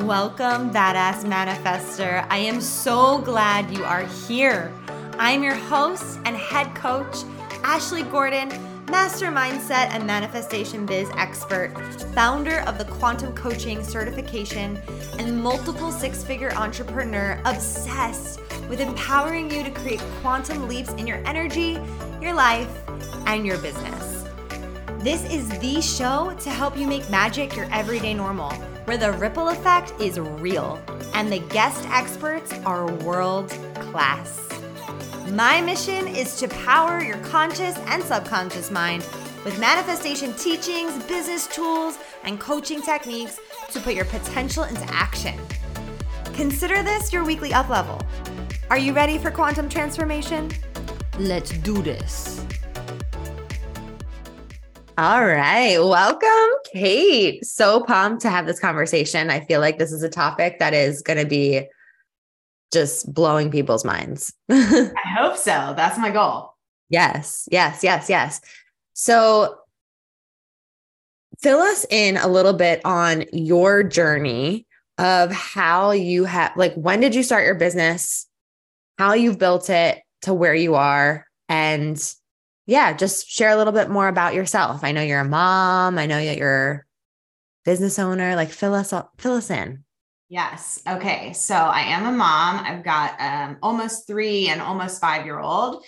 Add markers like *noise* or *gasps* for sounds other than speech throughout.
Welcome, Badass Manifester. I am so glad you are here. I'm your host and head coach, Ashley Gordon, master mindset and manifestation biz expert, founder of the Quantum Coaching certification, and multiple six figure entrepreneur obsessed with empowering you to create quantum leaps in your energy, your life, and your business. This is the show to help you make magic your everyday normal where the ripple effect is real and the guest experts are world class. My mission is to power your conscious and subconscious mind with manifestation teachings, business tools, and coaching techniques to put your potential into action. Consider this your weekly up level. Are you ready for quantum transformation? Let's do this. All right. Welcome, Kate. So pumped to have this conversation. I feel like this is a topic that is going to be just blowing people's minds. *laughs* I hope so. That's my goal. Yes, yes, yes, yes. So, fill us in a little bit on your journey of how you have, like, when did you start your business, how you've built it to where you are, and yeah, just share a little bit more about yourself. I know you're a mom. I know that you're business owner. Like fill us up, fill us in. Yes. Okay. So I am a mom. I've got um, almost three and almost five year old.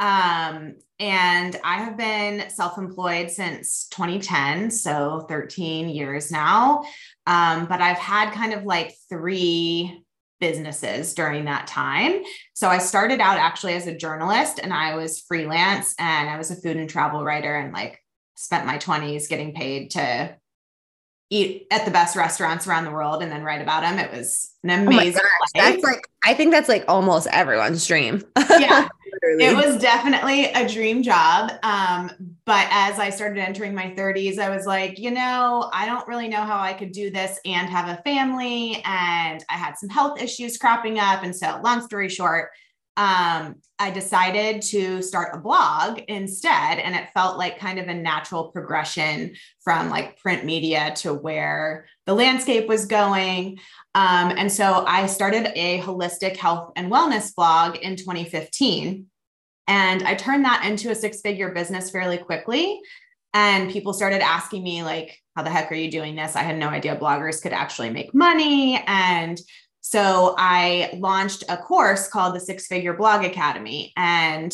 Um, and I have been self employed since 2010, so 13 years now. Um, but I've had kind of like three businesses during that time. So I started out actually as a journalist and I was freelance and I was a food and travel writer and like spent my 20s getting paid to eat at the best restaurants around the world and then write about them. It was an oh amazing. Oh that's like I think that's like almost everyone's dream. yeah. *laughs* It was definitely a dream job. Um, but as I started entering my 30s, I was like, you know, I don't really know how I could do this and have a family. And I had some health issues cropping up. And so, long story short, um, I decided to start a blog instead. And it felt like kind of a natural progression from like print media to where the landscape was going. Um, and so I started a holistic health and wellness blog in 2015. And I turned that into a six figure business fairly quickly. And people started asking me, like, how the heck are you doing this? I had no idea bloggers could actually make money. And so I launched a course called the Six Figure Blog Academy. And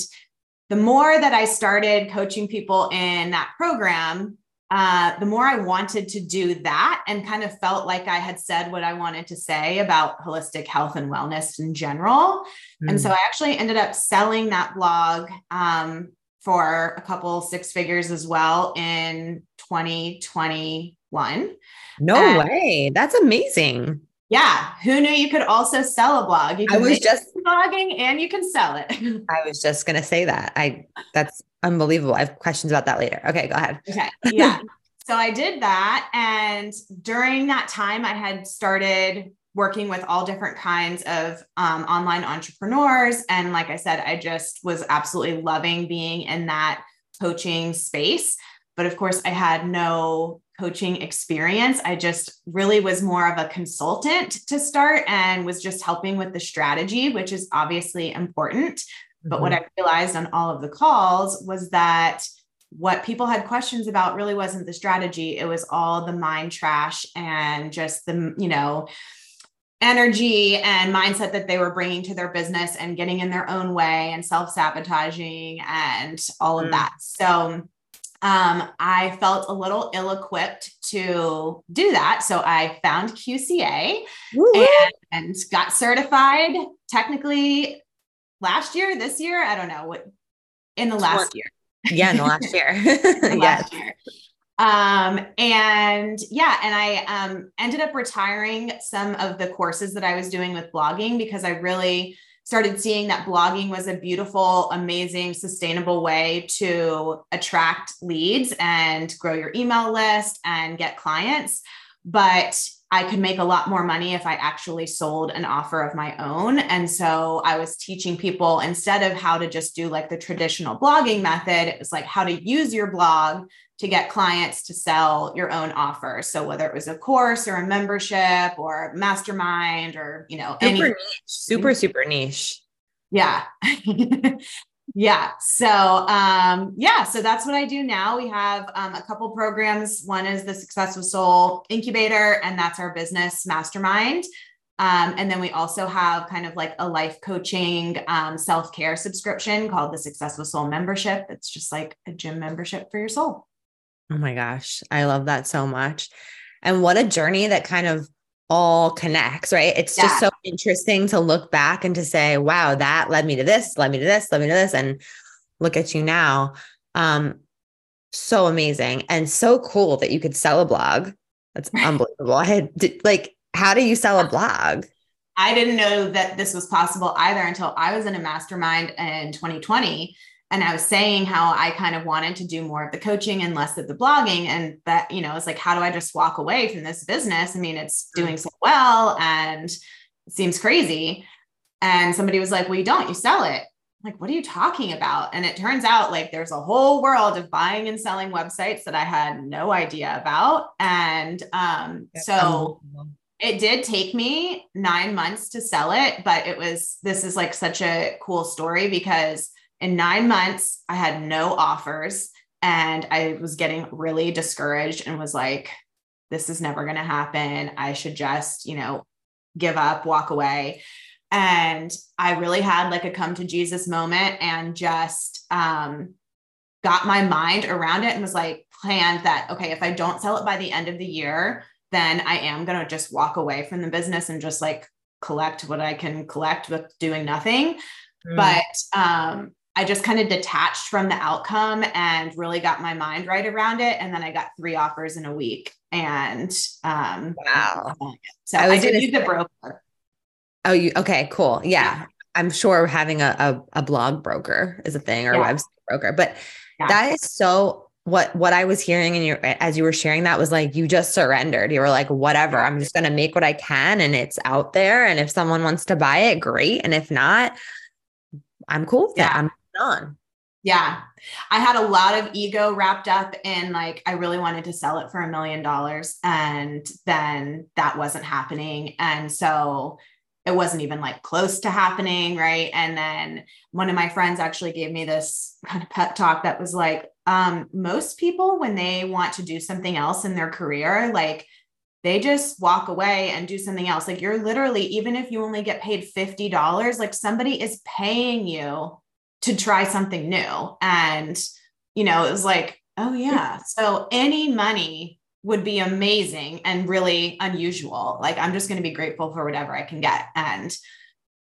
the more that I started coaching people in that program, uh, the more I wanted to do that and kind of felt like I had said what I wanted to say about holistic health and wellness in general. Mm. And so I actually ended up selling that blog um, for a couple six figures as well in 2021. No and way. That's amazing. Yeah. Who knew you could also sell a blog? You I was just blogging and you can sell it. *laughs* I was just going to say that. I, that's unbelievable. I have questions about that later. Okay. Go ahead. Okay. Yeah. *laughs* so I did that. And during that time, I had started working with all different kinds of um, online entrepreneurs. And like I said, I just was absolutely loving being in that coaching space. But of course, I had no coaching experience. I just really was more of a consultant to start and was just helping with the strategy, which is obviously important. Mm-hmm. But what mm-hmm. I realized on all of the calls was that what people had questions about really wasn't the strategy, it was all the mind trash and just the, you know, energy and mindset that they were bringing to their business and getting in their own way and self sabotaging and all of mm. that. So, um, I felt a little ill equipped to do that. So I found QCA and, and, got certified technically last year, this year, I don't know what in the last year. Yeah, in the last *laughs* year. *laughs* last year. Um, and yeah, and I um, ended up retiring some of the courses that I was doing with blogging because I really started seeing that blogging was a beautiful, amazing, sustainable way to attract leads and grow your email list and get clients. But I could make a lot more money if I actually sold an offer of my own. And so I was teaching people instead of how to just do like the traditional blogging method, it was like how to use your blog to get clients to sell your own offer. So whether it was a course or a membership or mastermind or, you know, super any niche, super, super niche. Yeah. *laughs* yeah. So, um, yeah, so that's what I do now. We have um, a couple programs. One is the Success Successful Soul Incubator, and that's our business mastermind. Um, and then we also have kind of like a life coaching um, self care subscription called the Success with Soul Membership. It's just like a gym membership for your soul. Oh my gosh, I love that so much. And what a journey that kind of all connects, right? It's yeah. just so interesting to look back and to say, wow, that led me to this, led me to this, led me to this. And look at you now. Um, so amazing and so cool that you could sell a blog. That's *laughs* unbelievable. I had like, how do you sell a blog? I didn't know that this was possible either until I was in a mastermind in 2020 and I was saying how I kind of wanted to do more of the coaching and less of the blogging. And that, you know, it's like, how do I just walk away from this business? I mean, it's mm. doing so well and it seems crazy. And somebody was like, well, you don't, you sell it. I'm like, what are you talking about? And it turns out like there's a whole world of buying and selling websites that I had no idea about. And um, so it did take me nine months to sell it, but it was, this is like such a cool story because in nine months, I had no offers and I was getting really discouraged and was like, this is never going to happen. I should just, you know, give up, walk away. And I really had like a come to Jesus moment and just um, got my mind around it and was like, planned that, okay, if I don't sell it by the end of the year, then I am going to just walk away from the business and just like collect what I can collect with doing nothing. Mm. But um, I just kind of detached from the outcome and really got my mind right around it. And then I got three offers in a week. And um, wow. So I, I did use the broker. Oh, you okay, cool. Yeah. yeah. I'm sure having a, a, a, blog broker is a thing or yeah. website broker, but yeah. that is so what what I was hearing and you as you were sharing that was like you just surrendered. You were like, whatever, I'm just gonna make what I can and it's out there. And if someone wants to buy it, great. And if not, I'm cool with yeah. I'm on. Yeah. I had a lot of ego wrapped up in like, I really wanted to sell it for a million dollars. And then that wasn't happening. And so it wasn't even like close to happening. Right. And then one of my friends actually gave me this kind of pet talk that was like, um, most people, when they want to do something else in their career, like they just walk away and do something else. Like you're literally, even if you only get paid $50, like somebody is paying you to try something new. And, you know, it was like, oh, yeah. So any money would be amazing and really unusual. Like, I'm just going to be grateful for whatever I can get. And,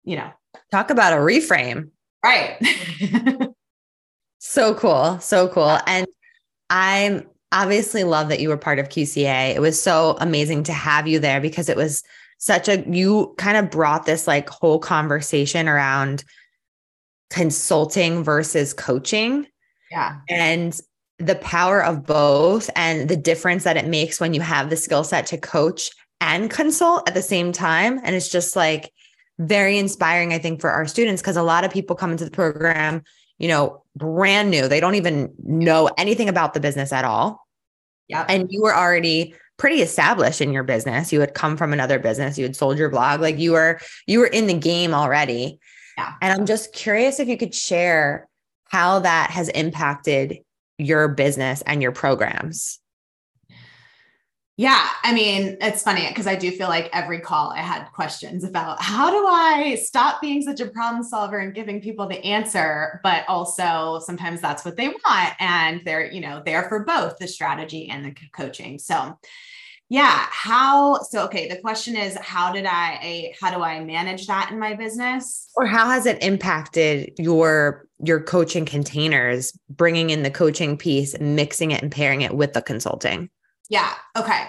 you know, talk about a reframe. Right. *laughs* so cool. So cool. And I'm obviously love that you were part of QCA. It was so amazing to have you there because it was such a, you kind of brought this like whole conversation around consulting versus coaching. Yeah. And the power of both and the difference that it makes when you have the skill set to coach and consult at the same time. And it's just like very inspiring, I think, for our students, because a lot of people come into the program, you know, brand new. They don't even know anything about the business at all. Yeah. And you were already pretty established in your business. You had come from another business, you had sold your blog, like you were, you were in the game already. Yeah. And I'm just curious if you could share how that has impacted your business and your programs. Yeah, I mean, it's funny because I do feel like every call I had questions about how do I stop being such a problem solver and giving people the answer, but also sometimes that's what they want and they're, you know, there for both the strategy and the coaching. So, yeah how so okay the question is how did i how do i manage that in my business? Or how has it impacted your your coaching containers bringing in the coaching piece mixing it and pairing it with the consulting? Yeah okay.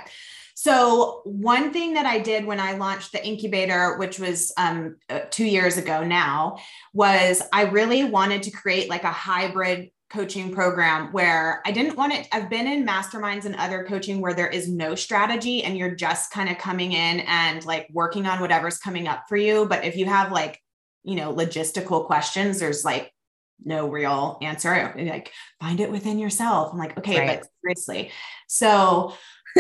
So one thing that i did when i launched the incubator which was um, uh, two years ago now was i really wanted to create like a hybrid coaching program where I didn't want it. I've been in masterminds and other coaching where there is no strategy and you're just kind of coming in and like working on whatever's coming up for you. But if you have like, you know, logistical questions, there's like no real answer. Like, find it within yourself. I'm like, okay, right. but seriously. So,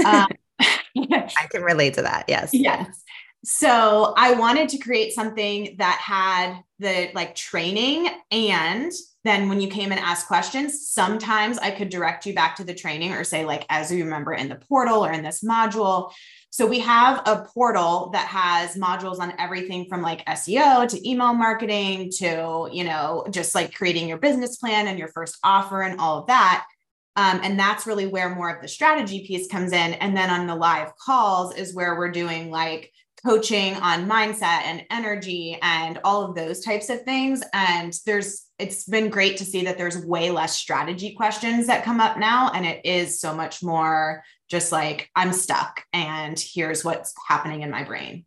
um, *laughs* I can relate to that. Yes. Yes. So I wanted to create something that had the like training and then when you came and asked questions, sometimes I could direct you back to the training or say, like, as you remember in the portal or in this module. So we have a portal that has modules on everything from like SEO to email marketing to, you know, just like creating your business plan and your first offer and all of that. Um, and that's really where more of the strategy piece comes in. And then on the live calls is where we're doing like coaching on mindset and energy and all of those types of things. And there's, it's been great to see that there's way less strategy questions that come up now. And it is so much more just like, I'm stuck and here's what's happening in my brain.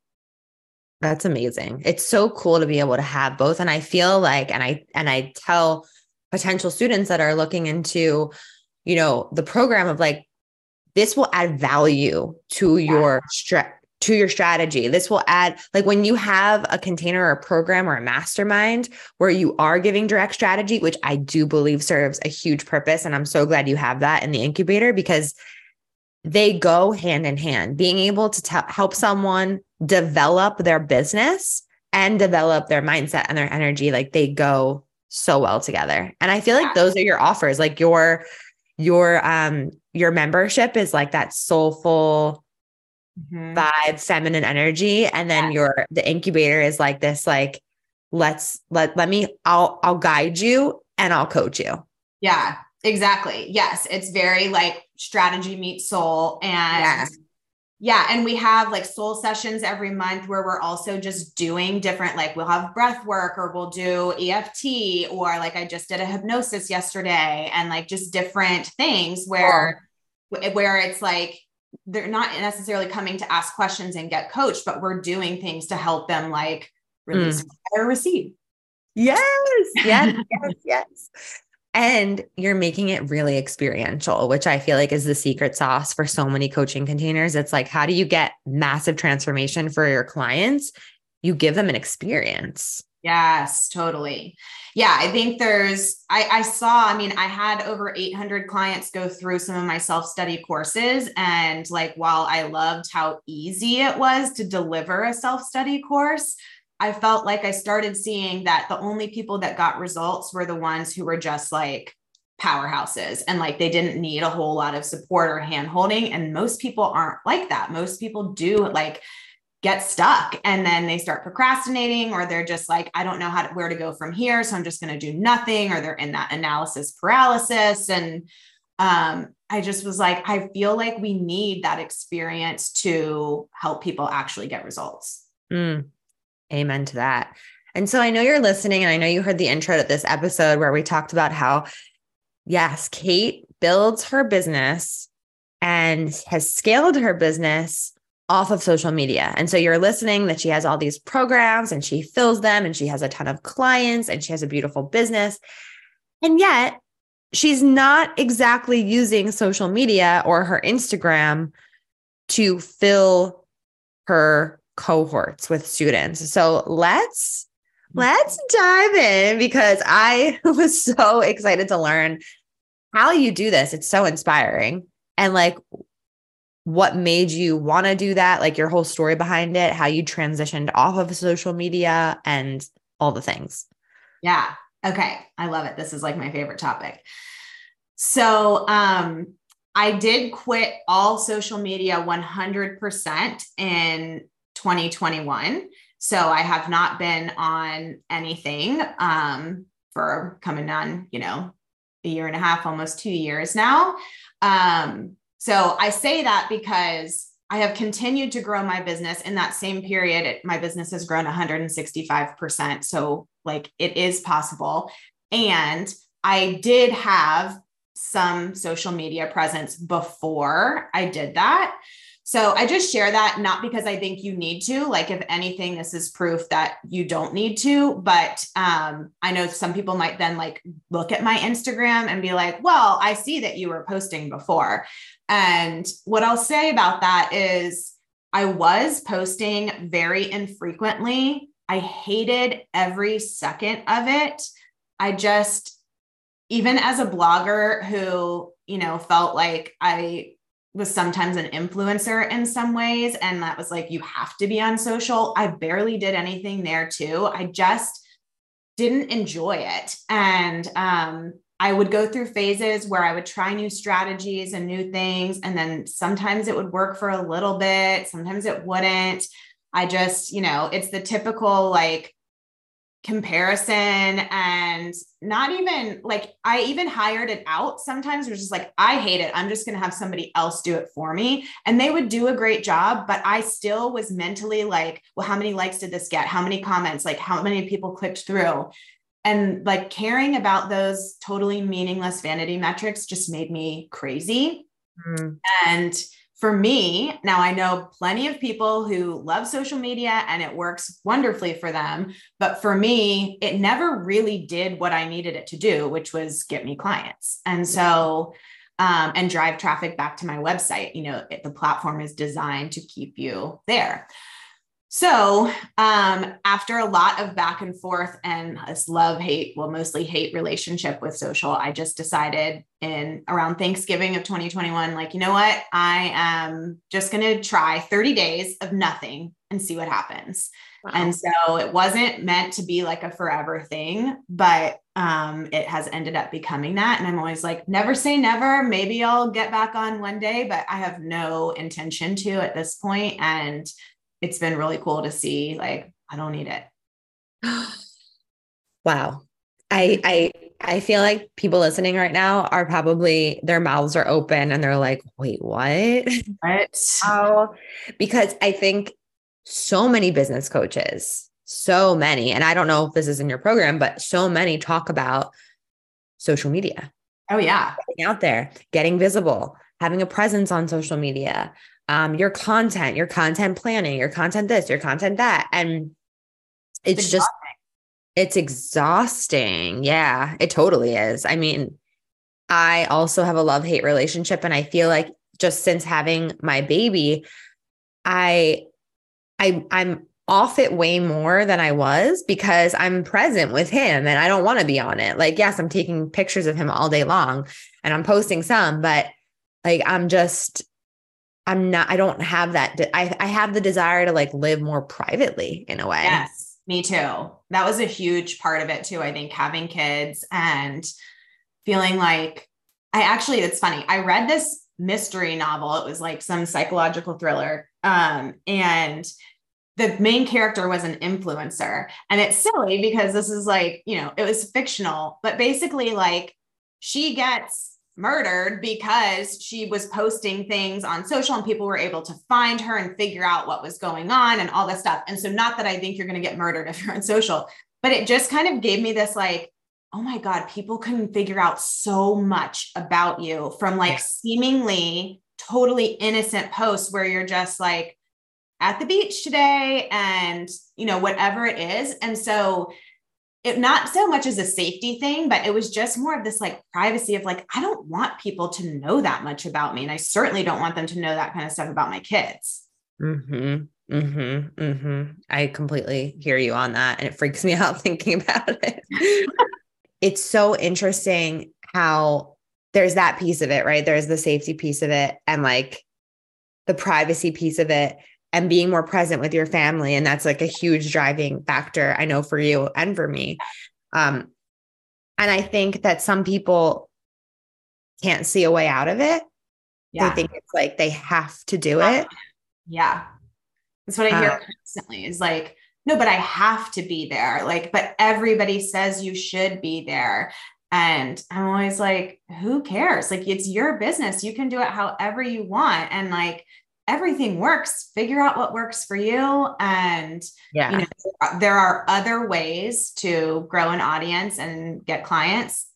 That's amazing. It's so cool to be able to have both. And I feel like, and I, and I tell potential students that are looking into, you know, the program of like, this will add value to yeah. your stress to your strategy. This will add, like when you have a container or a program or a mastermind where you are giving direct strategy, which I do believe serves a huge purpose. And I'm so glad you have that in the incubator because they go hand in hand. Being able to t- help someone develop their business and develop their mindset and their energy, like they go so well together. And I feel like those are your offers. Like your, your, um, your membership is like that soulful, mm-hmm. vibe, feminine energy. And then yeah. your the incubator is like this, like, let's let let me, I'll I'll guide you and I'll coach you. Yeah, exactly. Yes. It's very like strategy meets soul. And yeah. Yeah. And we have like soul sessions every month where we're also just doing different, like we'll have breath work or we'll do EFT or like I just did a hypnosis yesterday and like just different things where, oh. where it's like, they're not necessarily coming to ask questions and get coached, but we're doing things to help them like release mm. or receive. Yes, *laughs* yes, yes, yes. And you're making it really experiential, which I feel like is the secret sauce for so many coaching containers. It's like, how do you get massive transformation for your clients? You give them an experience. Yes, totally. Yeah, I think there's, I, I saw, I mean, I had over 800 clients go through some of my self study courses. And like, while I loved how easy it was to deliver a self study course, I felt like I started seeing that the only people that got results were the ones who were just like powerhouses and like they didn't need a whole lot of support or hand holding. And most people aren't like that. Most people do like, get stuck and then they start procrastinating or they're just like i don't know how to, where to go from here so i'm just going to do nothing or they're in that analysis paralysis and um, i just was like i feel like we need that experience to help people actually get results mm. amen to that and so i know you're listening and i know you heard the intro to this episode where we talked about how yes kate builds her business and has scaled her business off of social media. And so you're listening that she has all these programs and she fills them and she has a ton of clients and she has a beautiful business. And yet she's not exactly using social media or her Instagram to fill her cohorts with students. So let's let's dive in because I *laughs* was so excited to learn how you do this. It's so inspiring. And like what made you want to do that, like your whole story behind it, how you transitioned off of social media and all the things. Yeah. Okay. I love it. This is like my favorite topic. So, um, I did quit all social media 100% in 2021. So I have not been on anything um, for coming on, you know, a year and a half, almost two years now. Um, so I say that because I have continued to grow my business in that same period. It, my business has grown 165%. So, like, it is possible. And I did have some social media presence before I did that. So I just share that not because I think you need to. Like, if anything, this is proof that you don't need to. But um, I know some people might then like look at my Instagram and be like, well, I see that you were posting before. And what I'll say about that is I was posting very infrequently. I hated every second of it. I just, even as a blogger who, you know, felt like I was sometimes an influencer in some ways, and that was like, you have to be on social. I barely did anything there too. I just didn't enjoy it. And um, I would go through phases where I would try new strategies and new things. And then sometimes it would work for a little bit, sometimes it wouldn't. I just, you know, it's the typical like comparison and not even like I even hired it out sometimes was just like I hate it I'm just going to have somebody else do it for me and they would do a great job but I still was mentally like well how many likes did this get how many comments like how many people clicked through and like caring about those totally meaningless vanity metrics just made me crazy mm. and for me, now I know plenty of people who love social media and it works wonderfully for them. But for me, it never really did what I needed it to do, which was get me clients. And so, um, and drive traffic back to my website. You know, it, the platform is designed to keep you there. So, um, after a lot of back and forth and this love hate, well, mostly hate relationship with social, I just decided in around Thanksgiving of 2021, like, you know what? I am just going to try 30 days of nothing and see what happens. Wow. And so it wasn't meant to be like a forever thing, but um, it has ended up becoming that. And I'm always like, never say never. Maybe I'll get back on one day, but I have no intention to at this point. And it's been really cool to see like I don't need it. *gasps* wow. I I I feel like people listening right now are probably their mouths are open and they're like, wait, what? *laughs* What? Oh, because I think so many business coaches, so many, and I don't know if this is in your program, but so many talk about social media. Oh, yeah. Getting out there, getting visible, having a presence on social media, um, your content, your content planning, your content this, your content that. And it's, it's just, it's exhausting. Yeah, it totally is. I mean, I also have a love hate relationship. And I feel like just since having my baby, I, I, I'm off it way more than I was because I'm present with him and I don't want to be on it. Like, yes, I'm taking pictures of him all day long and I'm posting some, but like I'm just I'm not, I don't have that. De- I, I have the desire to like live more privately in a way. Yes, me too. That was a huge part of it too. I think having kids and feeling like I actually, it's funny. I read this mystery novel. It was like some psychological thriller. Um, and the main character was an influencer. And it's silly because this is like, you know, it was fictional, but basically, like, she gets murdered because she was posting things on social and people were able to find her and figure out what was going on and all this stuff. And so, not that I think you're going to get murdered *laughs* if you're on social, but it just kind of gave me this like, oh my God, people can figure out so much about you from like seemingly totally innocent posts where you're just like at the beach today and, you know, whatever it is. And so, it not so much as a safety thing, but it was just more of this like privacy of like, I don't want people to know that much about me. And I certainly don't want them to know that kind of stuff about my kids. Mm-hmm. Mm-hmm. Mm-hmm. I completely hear you on that. And it freaks me *laughs* out thinking about it. *laughs* it's so interesting how there's that piece of it, right? There's the safety piece of it and like the privacy piece of it and being more present with your family. And that's like a huge driving factor i know for you and for me. Um and i think that some people can't see a way out of it. Yeah. they think it's like they have to do it. Yeah. That's what i hear uh, constantly is like no but i have to be there. Like but everybody says you should be there. And i'm always like who cares? Like it's your business. You can do it however you want. And like everything works. Figure out what works for you. And yeah. you know, there are other ways to grow an audience and get clients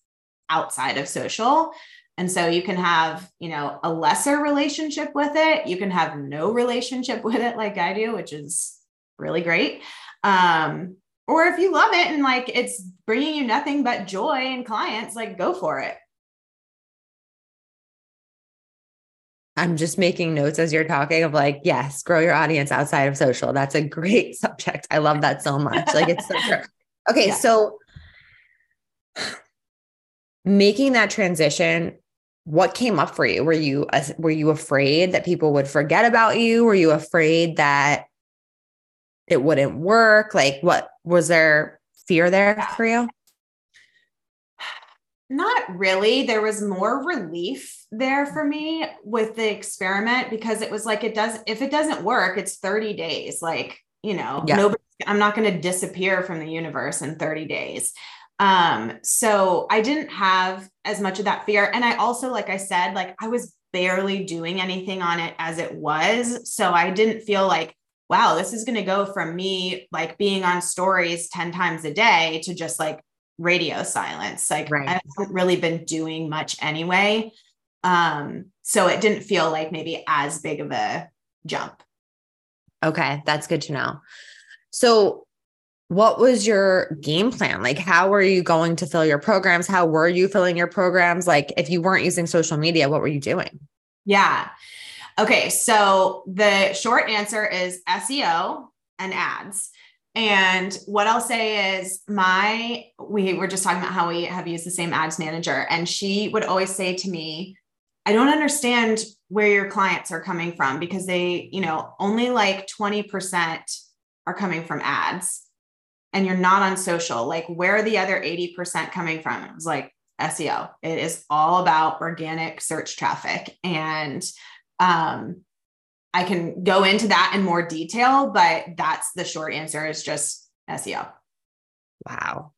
outside of social. And so you can have you know a lesser relationship with it. You can have no relationship *laughs* with it like i do which is really great. Um or if you love it and like it's bringing you nothing but joy and clients like go for it I'm just making notes as you're talking of like, yes, grow your audience outside of social. That's a great *laughs* subject. I love that so much. Like it's so *laughs* true. Okay, yeah. so *sighs* making that transition, what came up for you? Were you were you afraid that people would forget about you? Were you afraid that it wouldn't work? Like what was there fear there for you? Not really. There was more relief there for me with the experiment because it was like it does if it doesn't work, it's 30 days. Like, you know, yeah. nobody I'm not going to disappear from the universe in 30 days. Um, so I didn't have as much of that fear. And I also, like I said, like I was barely doing anything on it as it was. So I didn't feel like, wow, this is going to go from me like being on stories 10 times a day to just like radio silence. Like right. I haven't really been doing much anyway. Um, so it didn't feel like maybe as big of a jump. Okay, that's good to know. So what was your game plan? Like, how were you going to fill your programs? How were you filling your programs? Like, if you weren't using social media, what were you doing? Yeah. Okay. So the short answer is SEO and ads. And what I'll say is my we were just talking about how we have used the same ads manager and she would always say to me, I don't understand where your clients are coming from because they, you know, only like 20% are coming from ads and you're not on social. Like where are the other 80% coming from? It was like SEO. It is all about organic search traffic and um I can go into that in more detail, but that's the short answer is just SEO. Wow.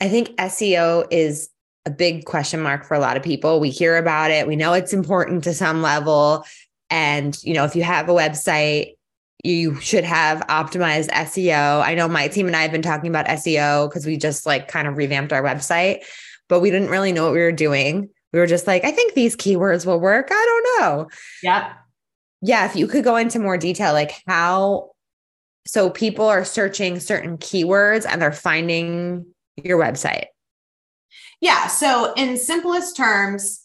I think SEO is a big question mark for a lot of people. We hear about it, we know it's important to some level. And, you know, if you have a website, you should have optimized SEO. I know my team and I have been talking about SEO because we just like kind of revamped our website, but we didn't really know what we were doing. We were just like, I think these keywords will work. I don't know. Yeah yeah, if you could go into more detail, like how, so people are searching certain keywords and they're finding your website. Yeah. So, in simplest terms,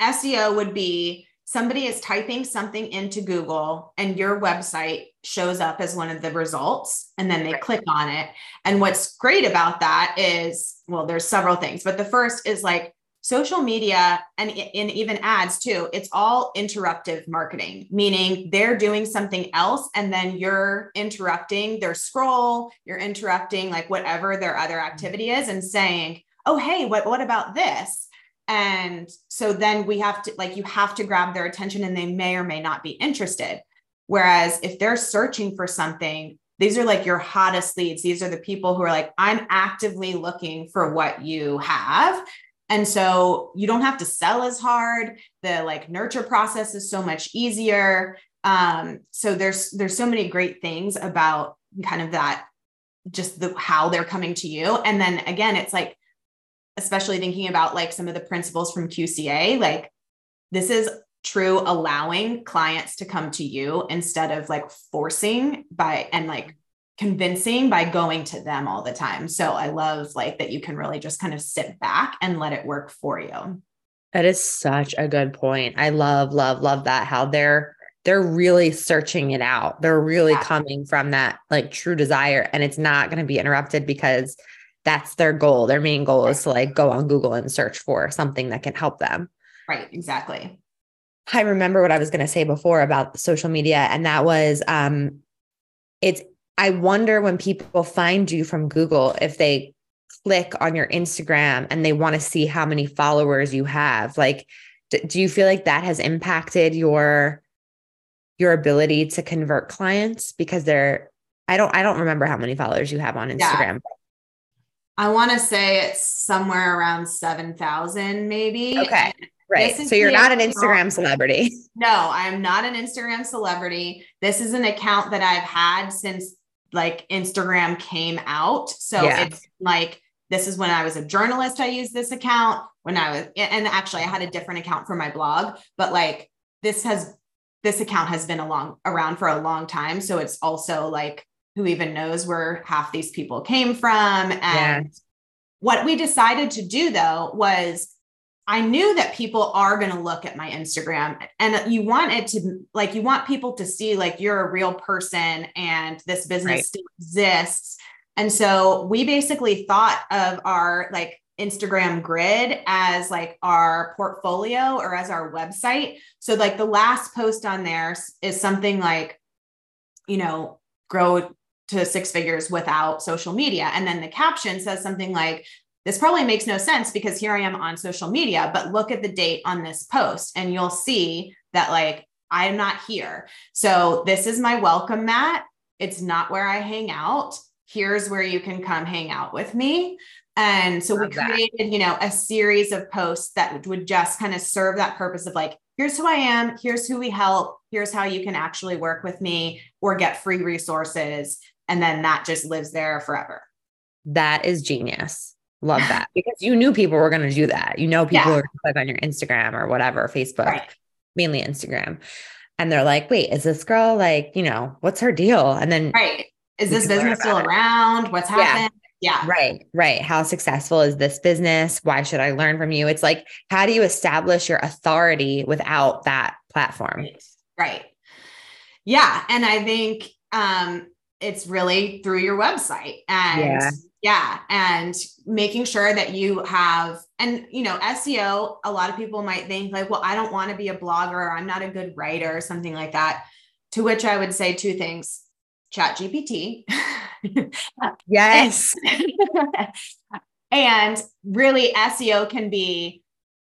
SEO would be somebody is typing something into Google and your website shows up as one of the results and then they click on it. And what's great about that is, well, there's several things, but the first is like social media and in even ads too it's all interruptive marketing meaning they're doing something else and then you're interrupting their scroll you're interrupting like whatever their other mm-hmm. activity is and saying oh hey what what about this? And so then we have to like you have to grab their attention and they may or may not be interested. Whereas if they're searching for something these are like your hottest leads. These are the people who are like i'm actively looking for what you have and so you don't have to sell as hard. The like nurture process is so much easier. Um, so there's there's so many great things about kind of that just the how they're coming to you. And then again, it's like especially thinking about like some of the principles from QCA, like this is true allowing clients to come to you instead of like forcing by and like convincing by going to them all the time. So I love like that you can really just kind of sit back and let it work for you. That is such a good point. I love love love that how they're they're really searching it out. They're really yeah. coming from that like true desire and it's not going to be interrupted because that's their goal. Their main goal is to like go on Google and search for something that can help them. Right, exactly. I remember what I was going to say before about social media and that was um it's I wonder when people find you from Google if they click on your Instagram and they want to see how many followers you have. Like, d- do you feel like that has impacted your your ability to convert clients because they're I don't I don't remember how many followers you have on Instagram. Yeah. I want to say it's somewhere around 7,000 maybe. Okay. Right. So you're not an Instagram celebrity. No, I'm not an Instagram celebrity. This is an account that I've had since like Instagram came out. So yeah. it's like this is when I was a journalist, I used this account. When I was and actually I had a different account for my blog, but like this has this account has been along around for a long time. So it's also like who even knows where half these people came from. And yeah. what we decided to do though was I knew that people are going to look at my Instagram and you want it to like you want people to see like you're a real person and this business right. still exists. And so we basically thought of our like Instagram grid as like our portfolio or as our website. So like the last post on there is something like, you know, grow to six figures without social media. And then the caption says something like, this probably makes no sense because here I am on social media, but look at the date on this post and you'll see that like I'm not here. So this is my welcome mat. It's not where I hang out. Here's where you can come hang out with me. And so Love we created, that. you know, a series of posts that would just kind of serve that purpose of like, here's who I am, here's who we help, here's how you can actually work with me or get free resources. And then that just lives there forever. That is genius. Love that *laughs* because you knew people were going to do that. You know, people yeah. are like on your Instagram or whatever, Facebook, right. mainly Instagram. And they're like, wait, is this girl like, you know, what's her deal? And then, right. Is this business still it. around? What's happening? Yeah. Right. Right. How successful is this business? Why should I learn from you? It's like, how do you establish your authority without that platform? Right. right. Yeah. And I think um, it's really through your website and yeah. Yeah. And making sure that you have, and you know, SEO, a lot of people might think like, well, I don't want to be a blogger, or I'm not a good writer or something like that. To which I would say two things ChatGPT. *laughs* yes. *laughs* and really, SEO can be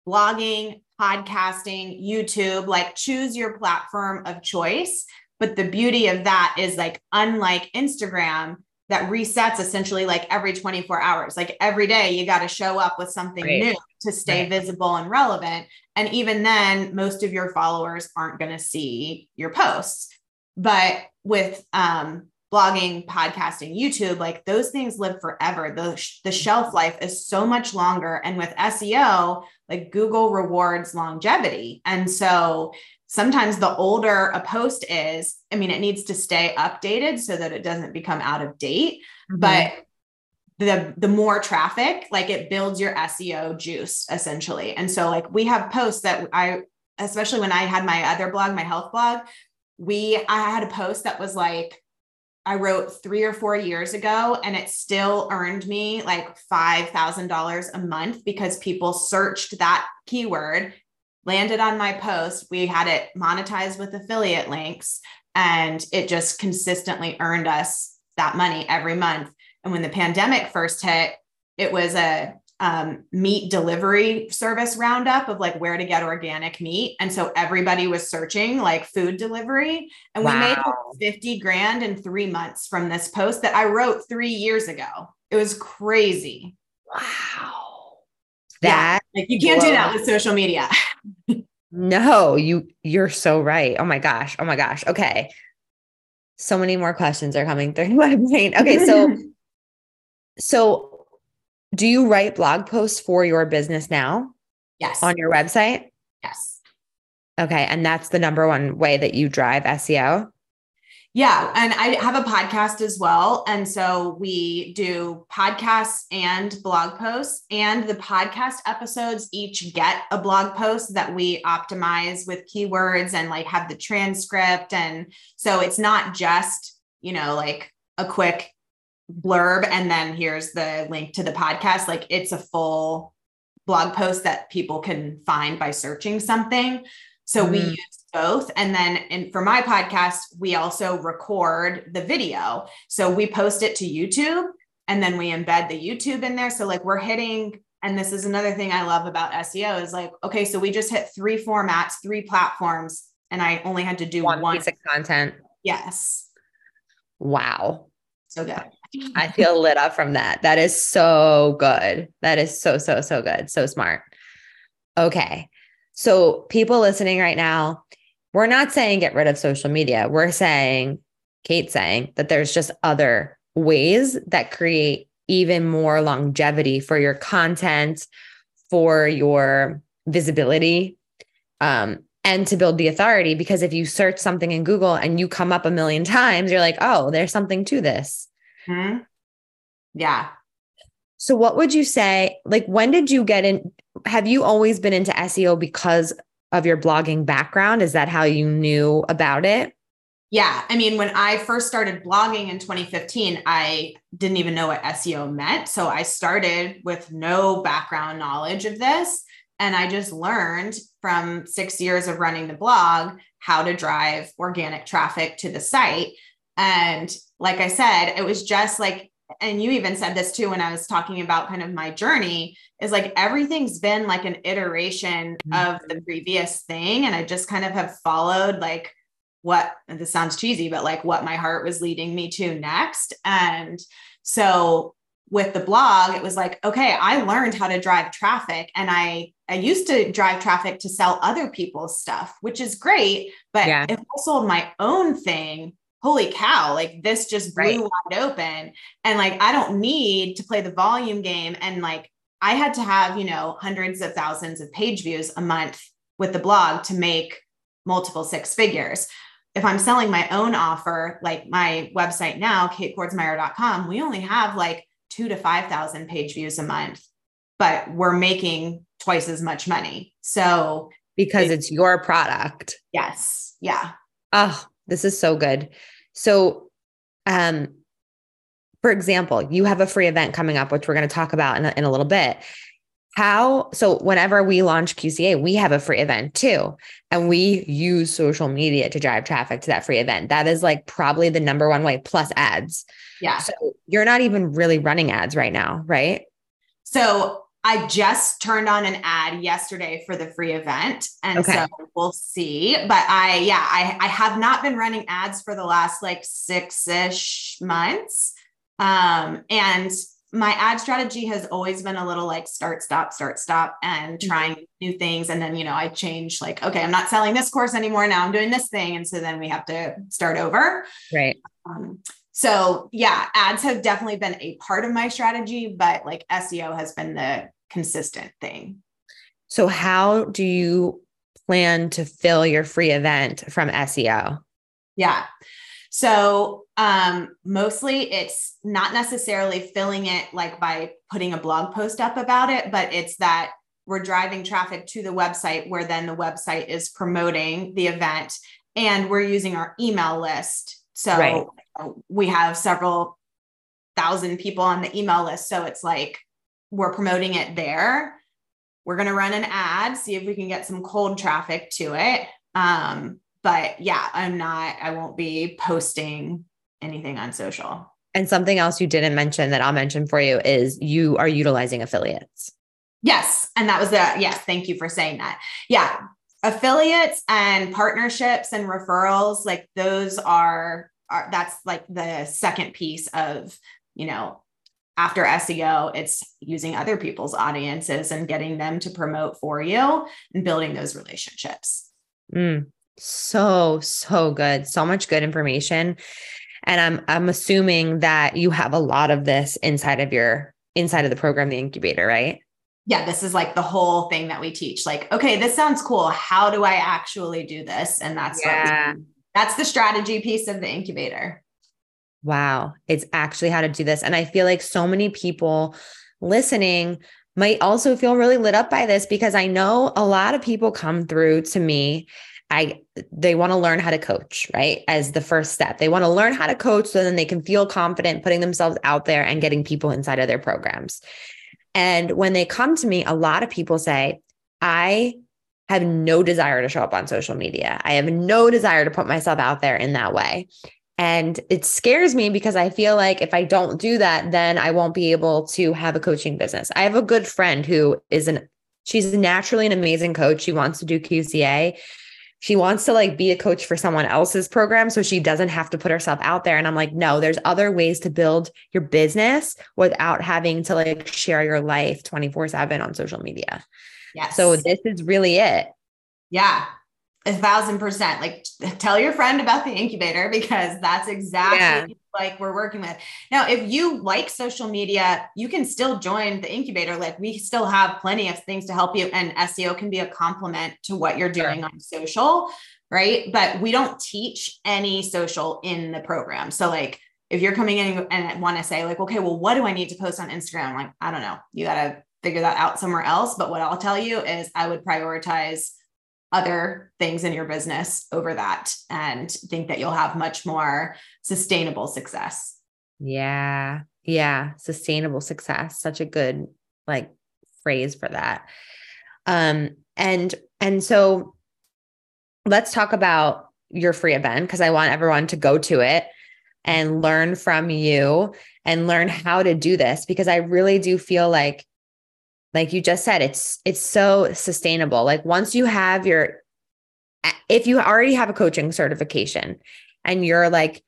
blogging, podcasting, YouTube, like choose your platform of choice. But the beauty of that is like, unlike Instagram, that resets essentially like every 24 hours. Like every day, you got to show up with something right. new to stay right. visible and relevant. And even then, most of your followers aren't going to see your posts. But with um, blogging, podcasting, YouTube, like those things live forever. The, the shelf life is so much longer. And with SEO, like Google rewards longevity. And so sometimes the older a post is, I mean, it needs to stay updated so that it doesn't become out of date. Mm-hmm. But the the more traffic, like it builds your SEO juice essentially. And so like we have posts that I especially when I had my other blog, my health blog, we I had a post that was like I wrote three or four years ago, and it still earned me like $5,000 a month because people searched that keyword, landed on my post. We had it monetized with affiliate links, and it just consistently earned us that money every month. And when the pandemic first hit, it was a um, meat delivery service roundup of like where to get organic meat. And so everybody was searching like food delivery. And wow. we made like 50 grand in three months from this post that I wrote three years ago. It was crazy. Wow. That. Like you can't whoa. do that with social media. *laughs* no, you you're so right. Oh my gosh. Oh my gosh. Okay. So many more questions are coming through *laughs* my brain. Okay, so *laughs* so do you write blog posts for your business now? Yes. On your website? Yes. Okay. And that's the number one way that you drive SEO? Yeah. And I have a podcast as well. And so we do podcasts and blog posts, and the podcast episodes each get a blog post that we optimize with keywords and like have the transcript. And so it's not just, you know, like a quick blurb and then here's the link to the podcast like it's a full blog post that people can find by searching something so mm-hmm. we use both and then in, for my podcast we also record the video so we post it to youtube and then we embed the youtube in there so like we're hitting and this is another thing i love about seo is like okay so we just hit three formats three platforms and i only had to do one, one. piece of content yes wow so good I feel lit up from that. That is so good. That is so, so, so good. So smart. Okay. So, people listening right now, we're not saying get rid of social media. We're saying, Kate's saying that there's just other ways that create even more longevity for your content, for your visibility, um, and to build the authority. Because if you search something in Google and you come up a million times, you're like, oh, there's something to this. Hmm. Yeah. So, what would you say? Like, when did you get in? Have you always been into SEO because of your blogging background? Is that how you knew about it? Yeah. I mean, when I first started blogging in 2015, I didn't even know what SEO meant. So I started with no background knowledge of this. And I just learned from six years of running the blog how to drive organic traffic to the site. And like I said, it was just like, and you even said this too when I was talking about kind of my journey is like everything's been like an iteration mm-hmm. of the previous thing. And I just kind of have followed like, what this sounds cheesy, but like what my heart was leading me to next. And so with the blog, it was like, okay, I learned how to drive traffic and I I used to drive traffic to sell other people's stuff, which is great. But yeah. if I sold my own thing, holy cow, like this just blew right. wide open. And like I don't need to play the volume game. And like I had to have, you know, hundreds of thousands of page views a month with the blog to make multiple six figures if I'm selling my own offer, like my website now, katekordsmeier.com, we only have like two to 5,000 page views a month, but we're making twice as much money. So, because it, it's your product. Yes. Yeah. Oh, this is so good. So, um, for example, you have a free event coming up, which we're going to talk about in a, in a little bit how so whenever we launch QCA, we have a free event too. And we use social media to drive traffic to that free event. That is like probably the number one way plus ads. Yeah. So you're not even really running ads right now, right? So I just turned on an ad yesterday for the free event. And okay. so we'll see. But I, yeah, I, I have not been running ads for the last like six ish months. Um, and my ad strategy has always been a little like start, stop, start, stop, and mm-hmm. trying mm-hmm. new things. And then, you know, I change like, okay, I'm not selling this course anymore. Now I'm doing this thing. And so then we have to start over. Right. Um, so, yeah, ads have definitely been a part of my strategy, but like SEO has been the consistent thing. So, how do you plan to fill your free event from SEO? Yeah. So um, mostly it's not necessarily filling it like by putting a blog post up about it, but it's that we're driving traffic to the website where then the website is promoting the event and we're using our email list. So right. We have several thousand people on the email list. So it's like we're promoting it there. We're going to run an ad, see if we can get some cold traffic to it. Um, but yeah, I'm not, I won't be posting anything on social. And something else you didn't mention that I'll mention for you is you are utilizing affiliates. Yes. And that was the, yes, thank you for saying that. Yeah. Affiliates and partnerships and referrals, like those are, are that's like the second piece of, you know, after SEO, it's using other people's audiences and getting them to promote for you and building those relationships. Mm, so, so good. So much good information. And I'm I'm assuming that you have a lot of this inside of your inside of the program, the incubator, right? Yeah, this is like the whole thing that we teach. Like, okay, this sounds cool. How do I actually do this? And that's yeah. We, that's the strategy piece of the incubator. Wow, it's actually how to do this. And I feel like so many people listening might also feel really lit up by this because I know a lot of people come through to me I they want to learn how to coach, right? As the first step. They want to learn how to coach so then they can feel confident putting themselves out there and getting people inside of their programs. And when they come to me, a lot of people say, I have no desire to show up on social media. I have no desire to put myself out there in that way. And it scares me because I feel like if I don't do that, then I won't be able to have a coaching business. I have a good friend who is an she's naturally an amazing coach. She wants to do QCA, she wants to like be a coach for someone else's program so she doesn't have to put herself out there and i'm like no there's other ways to build your business without having to like share your life 24 7 on social media yes. so this is really it. Yeah. A thousand percent. Like tell your friend about the incubator because that's exactly yeah. like we're working with. Now if you like social media you can still join the incubator. Like we still have plenty of things to help you and seo can be a complement to what you're doing sure. on social right? But we don't teach any social in the program. So like if you're coming in and want to say like okay well what do i need to post on instagram? Like i don't know. You got to figure that out somewhere else but what i'll tell you is i would prioritize other things in your business over that and think that you'll have much more sustainable success. Yeah. Yeah. Sustainable success. Such a good like phrase for that. Um, and and so let's talk about your free event because I want everyone to go to it and learn from you and learn how to do this because I really do feel like like you just said it's it's so sustainable. Like once you have your if you already have a coaching certification and you're like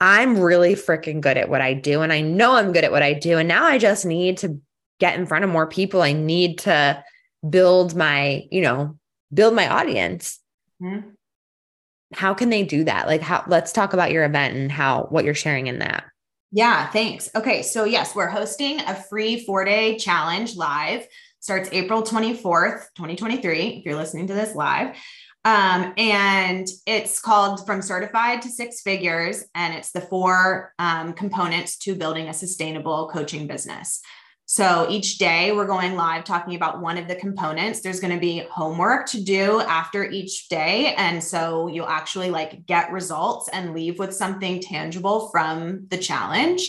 I'm really freaking good at what I do and I know I'm good at what I do and now I just need to get in front of more people. I need to build my you know build my audience. Mm-hmm. how can they do that? Like how let's talk about your event and how what you're sharing in that yeah, thanks. Okay, so yes, we're hosting a free four day challenge live. Starts April 24th, 2023, if you're listening to this live. Um, and it's called From Certified to Six Figures, and it's the four um, components to building a sustainable coaching business. So each day we're going live talking about one of the components. There's going to be homework to do after each day. And so you'll actually like get results and leave with something tangible from the challenge.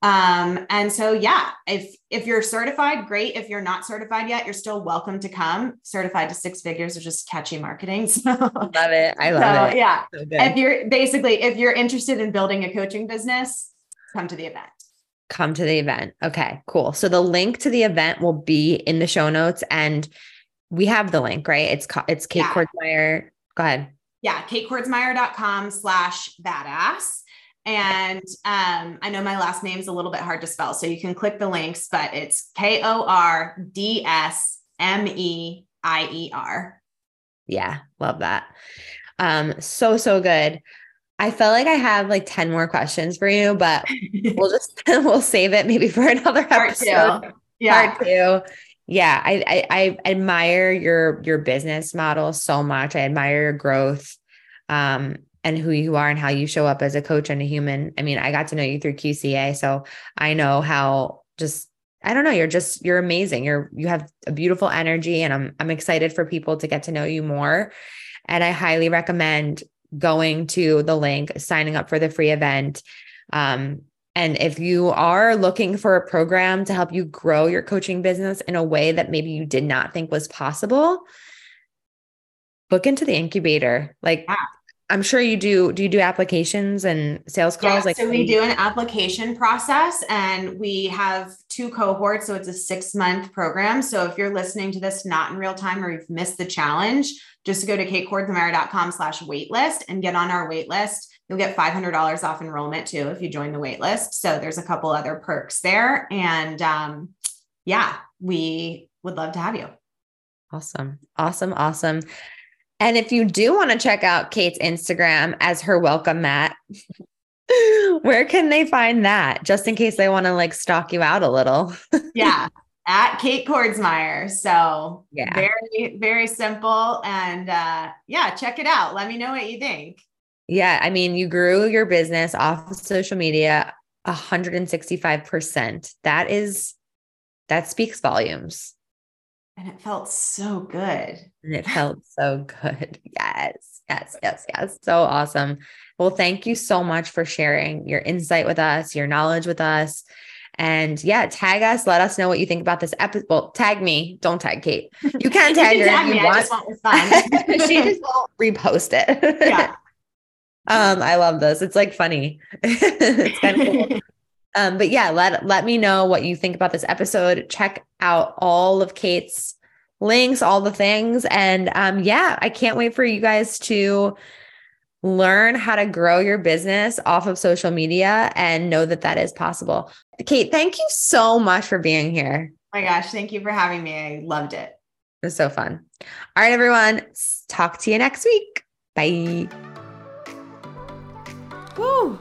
Um, and so yeah, if if you're certified, great. If you're not certified yet, you're still welcome to come. Certified to six figures is just catchy marketing. *laughs* So love it. I love so, it. Yeah. So if you're basically if you're interested in building a coaching business, come to the event come to the event. Okay, cool. So the link to the event will be in the show notes and we have the link, right? It's it's Kate yeah. Kordsmeier. Go ahead. Yeah, katekordsmeier.com slash badass. And um, I know my last name is a little bit hard to spell, so you can click the links, but it's K O R D S M E I E R. Yeah, love that. Um, so, so good. I felt like I have like 10 more questions for you, but we'll *laughs* just *laughs* we'll save it maybe for *laughs* another Part episode. Two. Yeah. Part two. Yeah. I, I I admire your your business model so much. I admire your growth um and who you are and how you show up as a coach and a human. I mean, I got to know you through QCA, so I know how just I don't know, you're just you're amazing. You're you have a beautiful energy and I'm I'm excited for people to get to know you more. And I highly recommend going to the link, signing up for the free event. Um, and if you are looking for a program to help you grow your coaching business in a way that maybe you did not think was possible, book into the incubator. Like, yeah. I'm sure you do. Do you do applications and sales calls? Yeah, like so we do an application process and we have two cohorts. So it's a six month program. So if you're listening to this not in real time or you've missed the challenge, just go to katekordsmeier.com slash waitlist and get on our waitlist. You'll get $500 off enrollment too if you join the waitlist. So there's a couple other perks there. And um, yeah, we would love to have you. Awesome. Awesome. Awesome. And if you do want to check out Kate's Instagram as her welcome mat, *laughs* where can they find that? Just in case they want to like stalk you out a little. *laughs* yeah at Kate Kordsmeier. So yeah, very, very simple. And uh, yeah, check it out. Let me know what you think. Yeah. I mean, you grew your business off of social media 165%. That is, that speaks volumes. And it felt so good. And it felt so *laughs* good. Yes, yes, yes, *laughs* yes. So awesome. Well, thank you so much for sharing your insight with us, your knowledge with us. And yeah, tag us. Let us know what you think about this episode. Well, tag me. Don't tag Kate. You *laughs* can tag you can her tag if you me. want. I just want fun. she just won't repost it. Yeah. um, I love this. It's like funny. it's kind of cool. Um, but yeah, let let me know what you think about this episode. Check out all of Kate's links, all the things. And um, yeah, I can't wait for you guys to learn how to grow your business off of social media and know that that is possible. Kate, thank you so much for being here. Oh my gosh, thank you for having me. I loved it. It was so fun. All right, everyone. Talk to you next week. Bye. Woo!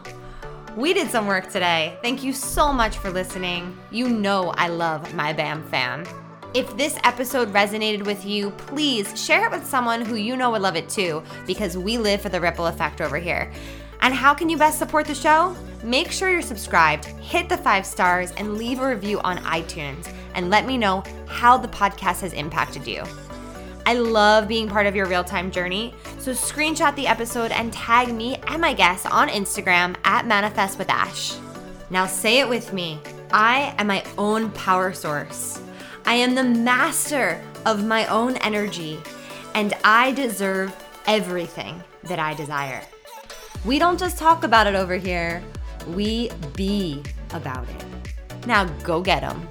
We did some work today. Thank you so much for listening. You know I love my BAM fam. If this episode resonated with you, please share it with someone who you know would love it too, because we live for the ripple effect over here. And how can you best support the show? Make sure you're subscribed, hit the five stars, and leave a review on iTunes, and let me know how the podcast has impacted you. I love being part of your real time journey. So screenshot the episode and tag me and my guests on Instagram at Manifest with Ash. Now say it with me I am my own power source. I am the master of my own energy, and I deserve everything that I desire. We don't just talk about it over here, we be about it. Now go get them.